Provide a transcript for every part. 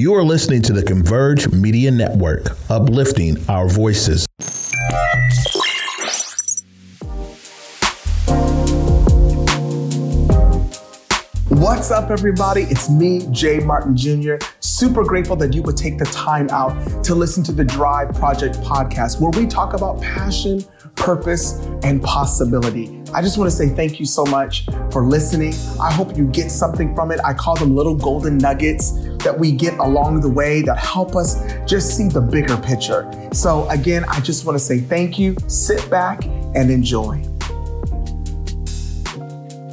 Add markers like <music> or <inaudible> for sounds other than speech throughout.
You are listening to the Converge Media Network, uplifting our voices. What's up, everybody? It's me, Jay Martin Jr. Super grateful that you would take the time out to listen to the Drive Project podcast, where we talk about passion, purpose, and possibility. I just want to say thank you so much for listening. I hope you get something from it. I call them little golden nuggets that we get along the way that help us just see the bigger picture. So, again, I just want to say thank you. Sit back and enjoy.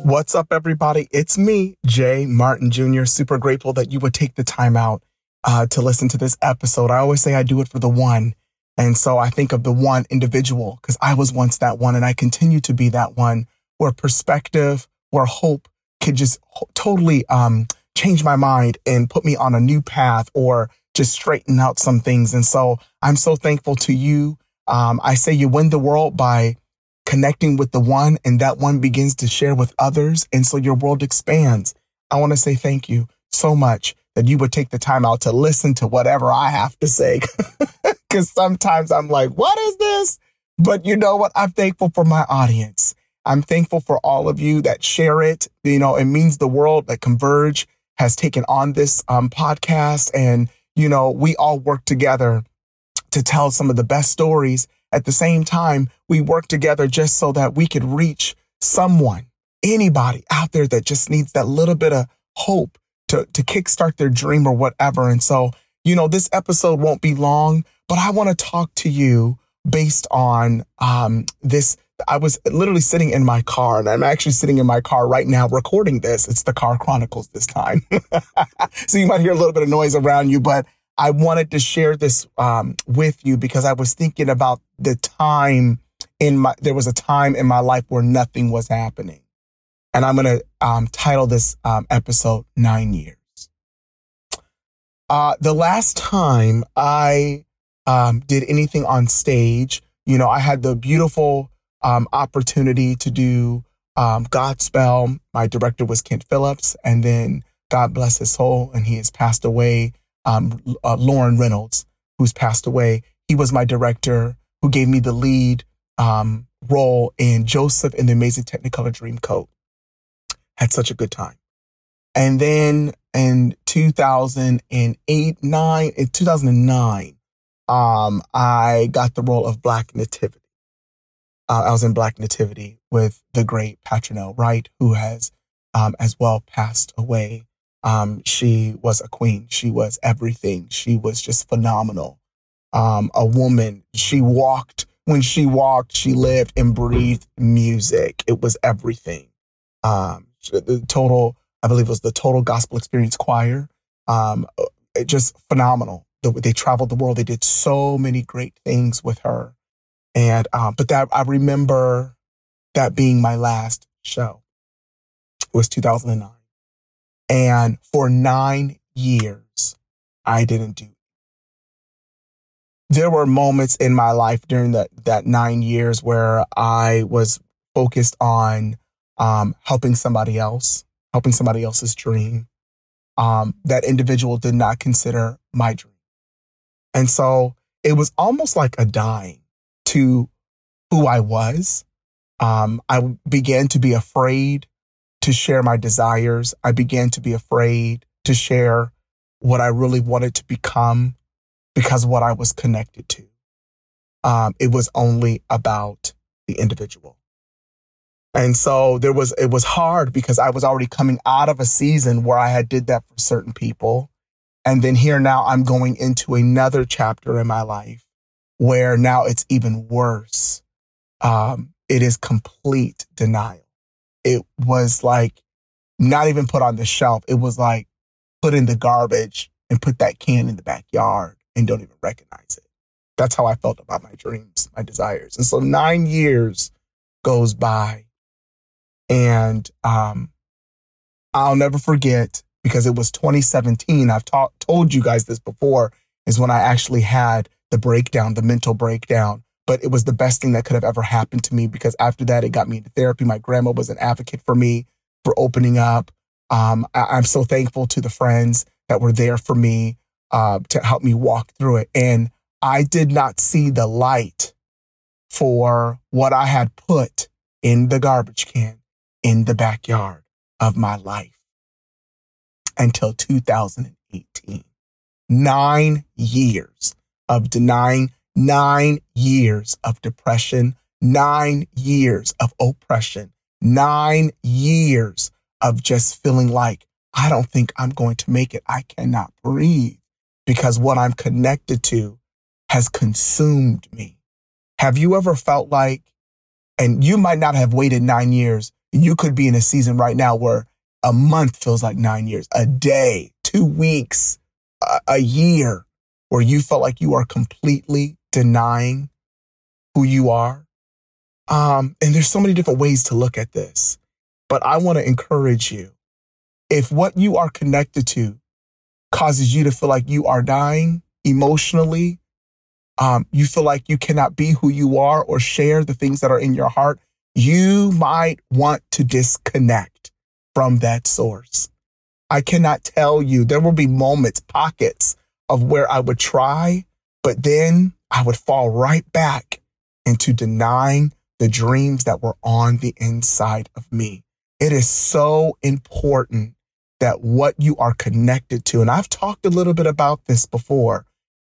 What's up, everybody? It's me, Jay Martin Jr. Super grateful that you would take the time out uh, to listen to this episode. I always say I do it for the one. And so I think of the one individual because I was once that one and I continue to be that one where perspective, where hope could just totally um, change my mind and put me on a new path or just straighten out some things. And so I'm so thankful to you. Um, I say you win the world by connecting with the one and that one begins to share with others. And so your world expands. I want to say thank you so much that you would take the time out to listen to whatever I have to say. <laughs> Cause sometimes I'm like, what is this? But you know what? I'm thankful for my audience. I'm thankful for all of you that share it. You know, it means the world that Converge has taken on this um, podcast. And, you know, we all work together to tell some of the best stories at the same time, we work together just so that we could reach someone, anybody out there that just needs that little bit of hope to, to kickstart their dream or whatever. And so, you know, this episode won't be long, but I want to talk to you based on um, this. I was literally sitting in my car and I'm actually sitting in my car right now recording this. It's the Car Chronicles this time. <laughs> so you might hear a little bit of noise around you, but I wanted to share this um, with you because I was thinking about the time in my, there was a time in my life where nothing was happening. And I'm going to um, title this um, episode Nine Years. Uh, the last time I um, did anything on stage, you know, I had the beautiful um, opportunity to do um, Godspell. My director was Kent Phillips, and then God bless his soul, and he has passed away um, uh, Lauren Reynolds, who's passed away. He was my director who gave me the lead um, role in Joseph in the Amazing Technicolor Dreamcoat. Had such a good time. And then in 2008, nine, in 2009, um, I got the role of Black Nativity. Uh, I was in Black Nativity with the great Patrinell Wright, who has um, as well passed away um, she was a queen. She was everything. She was just phenomenal. Um, a woman. She walked, when she walked, she lived and breathed music. It was everything. Um, the total, I believe it was the Total Gospel Experience Choir. Um, just phenomenal. The, they traveled the world. They did so many great things with her. And, um, but that, I remember that being my last show. It was 2009. And for nine years, I didn't do. It. There were moments in my life during that, that nine years where I was focused on um, helping somebody else, helping somebody else's dream. Um, that individual did not consider my dream. And so it was almost like a dying to who I was. Um, I began to be afraid to share my desires. I began to be afraid to share what I really wanted to become because what I was connected to. Um, it was only about the individual. And so there was, it was hard because I was already coming out of a season where I had did that for certain people. And then here now I'm going into another chapter in my life where now it's even worse. Um, it is complete denial it was like not even put on the shelf. It was like put in the garbage and put that can in the backyard and don't even recognize it. That's how I felt about my dreams, my desires. And so nine years goes by and um, I'll never forget because it was 2017. I've ta- told you guys this before is when I actually had the breakdown, the mental breakdown but it was the best thing that could have ever happened to me because after that, it got me into therapy. My grandma was an advocate for me for opening up. Um, I, am so thankful to the friends that were there for me. uh, to help me walk through it. And I did not see the light for what I had put in the garbage can in the backyard of my life until 2018. Nine years of denying, nine years of depression, nine years of oppression, nine years of just feeling like I don't think I'm going to make it. I cannot breathe because what I'm connected to has consumed me. Have you ever felt like, and you might not have waited nine years, you could be in a season right now where a month feels like nine years, a day, two weeks, a, a year, where you felt like you are completely denying who you are. Um, and there's so many different ways to look at this, but I want to encourage you. If what you are connected to causes you to feel like you are dying emotionally, um, you feel like you cannot be who you are or share the things that are in your heart, you might want to disconnect from that source. I cannot tell you, there will be moments, pockets of where I would try, but then I would fall right back into denying the dreams that were on the inside of me. It is so important that what you are connected to, and I've talked a little bit about this before,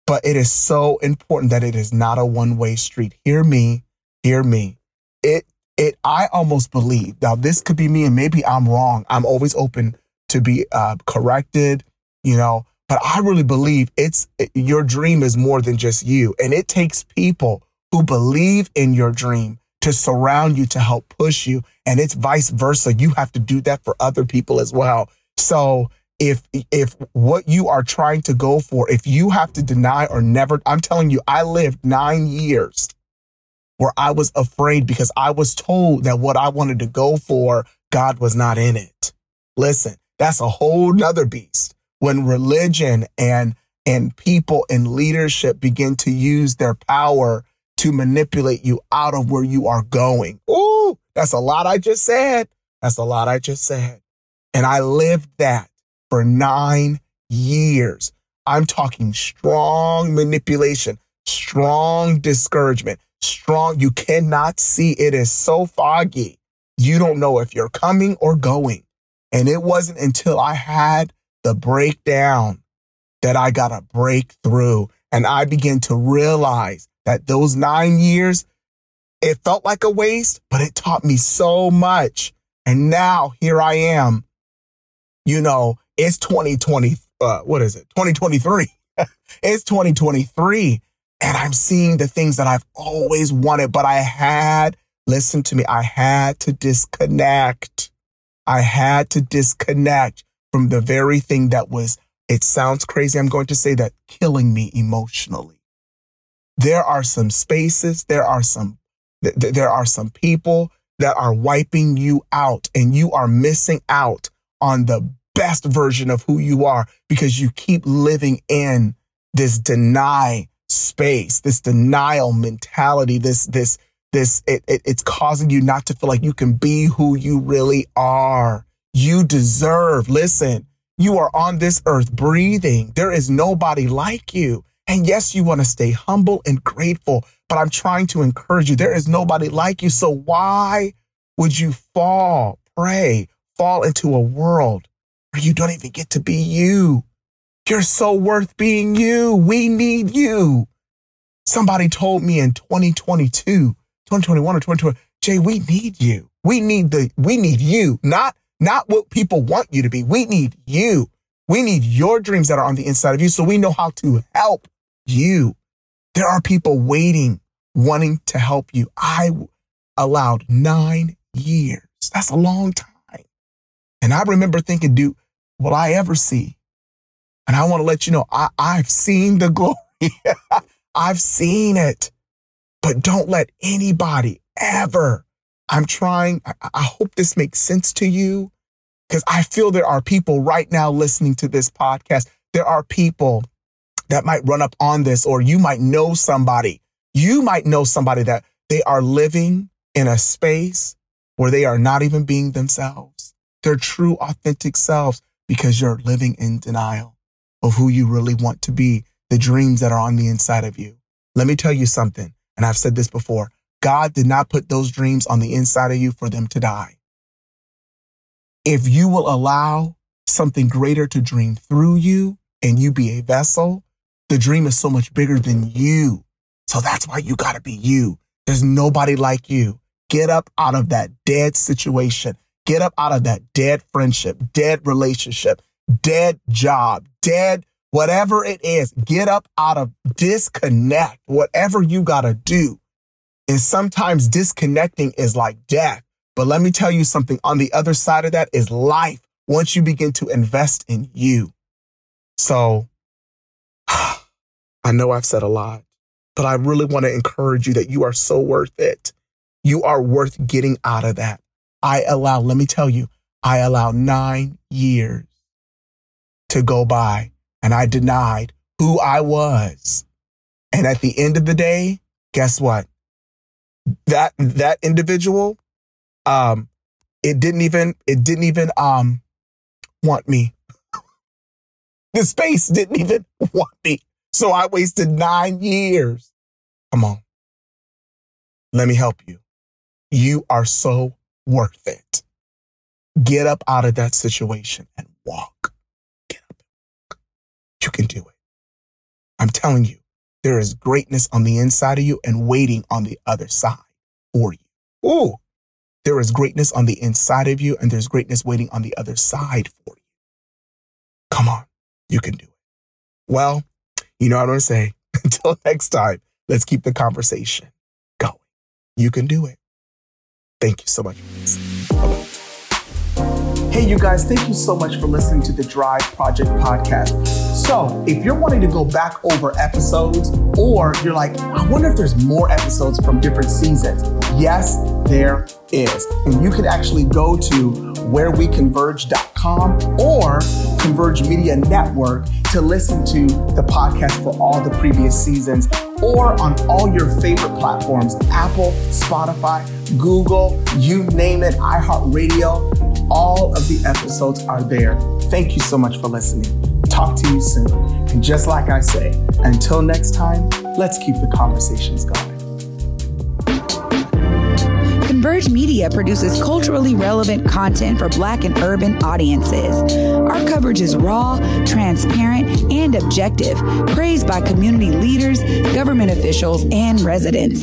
but it is so important that it is not a one way street. Hear me, hear me. It, it, I almost believe now this could be me and maybe I'm wrong. I'm always open to be uh, corrected, you know, but I really believe it's your dream is more than just you. And it takes people who believe in your dream to surround you to help push you. And it's vice versa. You have to do that for other people as well. So if if what you are trying to go for, if you have to deny or never, I'm telling you, I lived nine years where I was afraid because I was told that what I wanted to go for, God was not in it. Listen, that's a whole nother beast. When religion and and people in leadership begin to use their power to manipulate you out of where you are going. Ooh, that's a lot I just said. That's a lot I just said. And I lived that for nine years. I'm talking strong manipulation, strong discouragement, strong. You cannot see it is so foggy. You don't know if you're coming or going. And it wasn't until I had the breakdown that I got a breakthrough and I began to realize that those nine years, it felt like a waste, but it taught me so much. And now here I am you know, it's 2020, uh, what is it? 2023. <laughs> it's 2023. And I'm seeing the things that I've always wanted, but I had, listen to me, I had to disconnect. I had to disconnect from the very thing that was, it sounds crazy. I'm going to say that killing me emotionally. There are some spaces, there are some, th- there are some people that are wiping you out and you are missing out on the best version of who you are because you keep living in this deny space, this denial mentality, this, this, this, it, it, it's causing you not to feel like you can be who you really are. You deserve, listen, you are on this earth breathing. There is nobody like you. And yes, you want to stay humble and grateful, but I'm trying to encourage you. There is nobody like you. So why would you fall, pray, fall into a world where you don't even get to be you. You're so worth being you. We need you. Somebody told me in 2022, 2021 or 2020, Jay, we need you. We need the, we need you, not, not what people want you to be. We need you. We need your dreams that are on the inside of you so we know how to help you. There are people waiting, wanting to help you. I allowed nine years. That's a long time. And I remember thinking, dude, will I ever see? And I want to let you know, I, I've seen the <laughs> glory. I've seen it. But don't let anybody ever. I'm trying. I, I hope this makes sense to you because I feel there are people right now listening to this podcast. There are people that might run up on this, or you might know somebody. You might know somebody that they are living in a space where they are not even being themselves their true, authentic selves because you're living in denial. Of who you really want to be, the dreams that are on the inside of you. Let me tell you something, and I've said this before God did not put those dreams on the inside of you for them to die. If you will allow something greater to dream through you and you be a vessel, the dream is so much bigger than you. So that's why you got to be you. There's nobody like you. Get up out of that dead situation. Get up out of that dead friendship, dead relationship, dead job, dead whatever it is. Get up out of disconnect, whatever you got to do. And sometimes disconnecting is like death. But let me tell you something on the other side of that is life once you begin to invest in you. So <sighs> I know I've said a lot, but I really want to encourage you that you are so worth it. You are worth getting out of that. I allow, let me tell you, I allow nine years to go by and I denied who I was. And at the end of the day, guess what? That, that individual, um, it didn't even, it didn't even, um, want me. <laughs> the space didn't even <laughs> want me. So I wasted nine years. Come on. Let me help you. You are so worth it. Get up out of that situation and walk. Can do it. I'm telling you, there is greatness on the inside of you and waiting on the other side for you. Ooh, there is greatness on the inside of you and there's greatness waiting on the other side for you. Come on, you can do it. Well, you know what I'm going to say. <laughs> Until next time, let's keep the conversation going. You can do it. Thank you so much. Hey, you guys, thank you so much for listening to the Drive Project podcast. So, if you're wanting to go back over episodes, or you're like, I wonder if there's more episodes from different seasons, yes, there is. And you can actually go to whereweconverge.com or Converge Media Network to listen to the podcast for all the previous seasons or on all your favorite platforms Apple, Spotify, Google, you name it, iHeartRadio. All of the episodes are there. Thank you so much for listening. Talk to you soon. And just like I say, until next time, let's keep the conversations going. Converge Media produces culturally relevant content for Black and urban audiences. Our coverage is raw, transparent, and objective, praised by community leaders, government officials, and residents.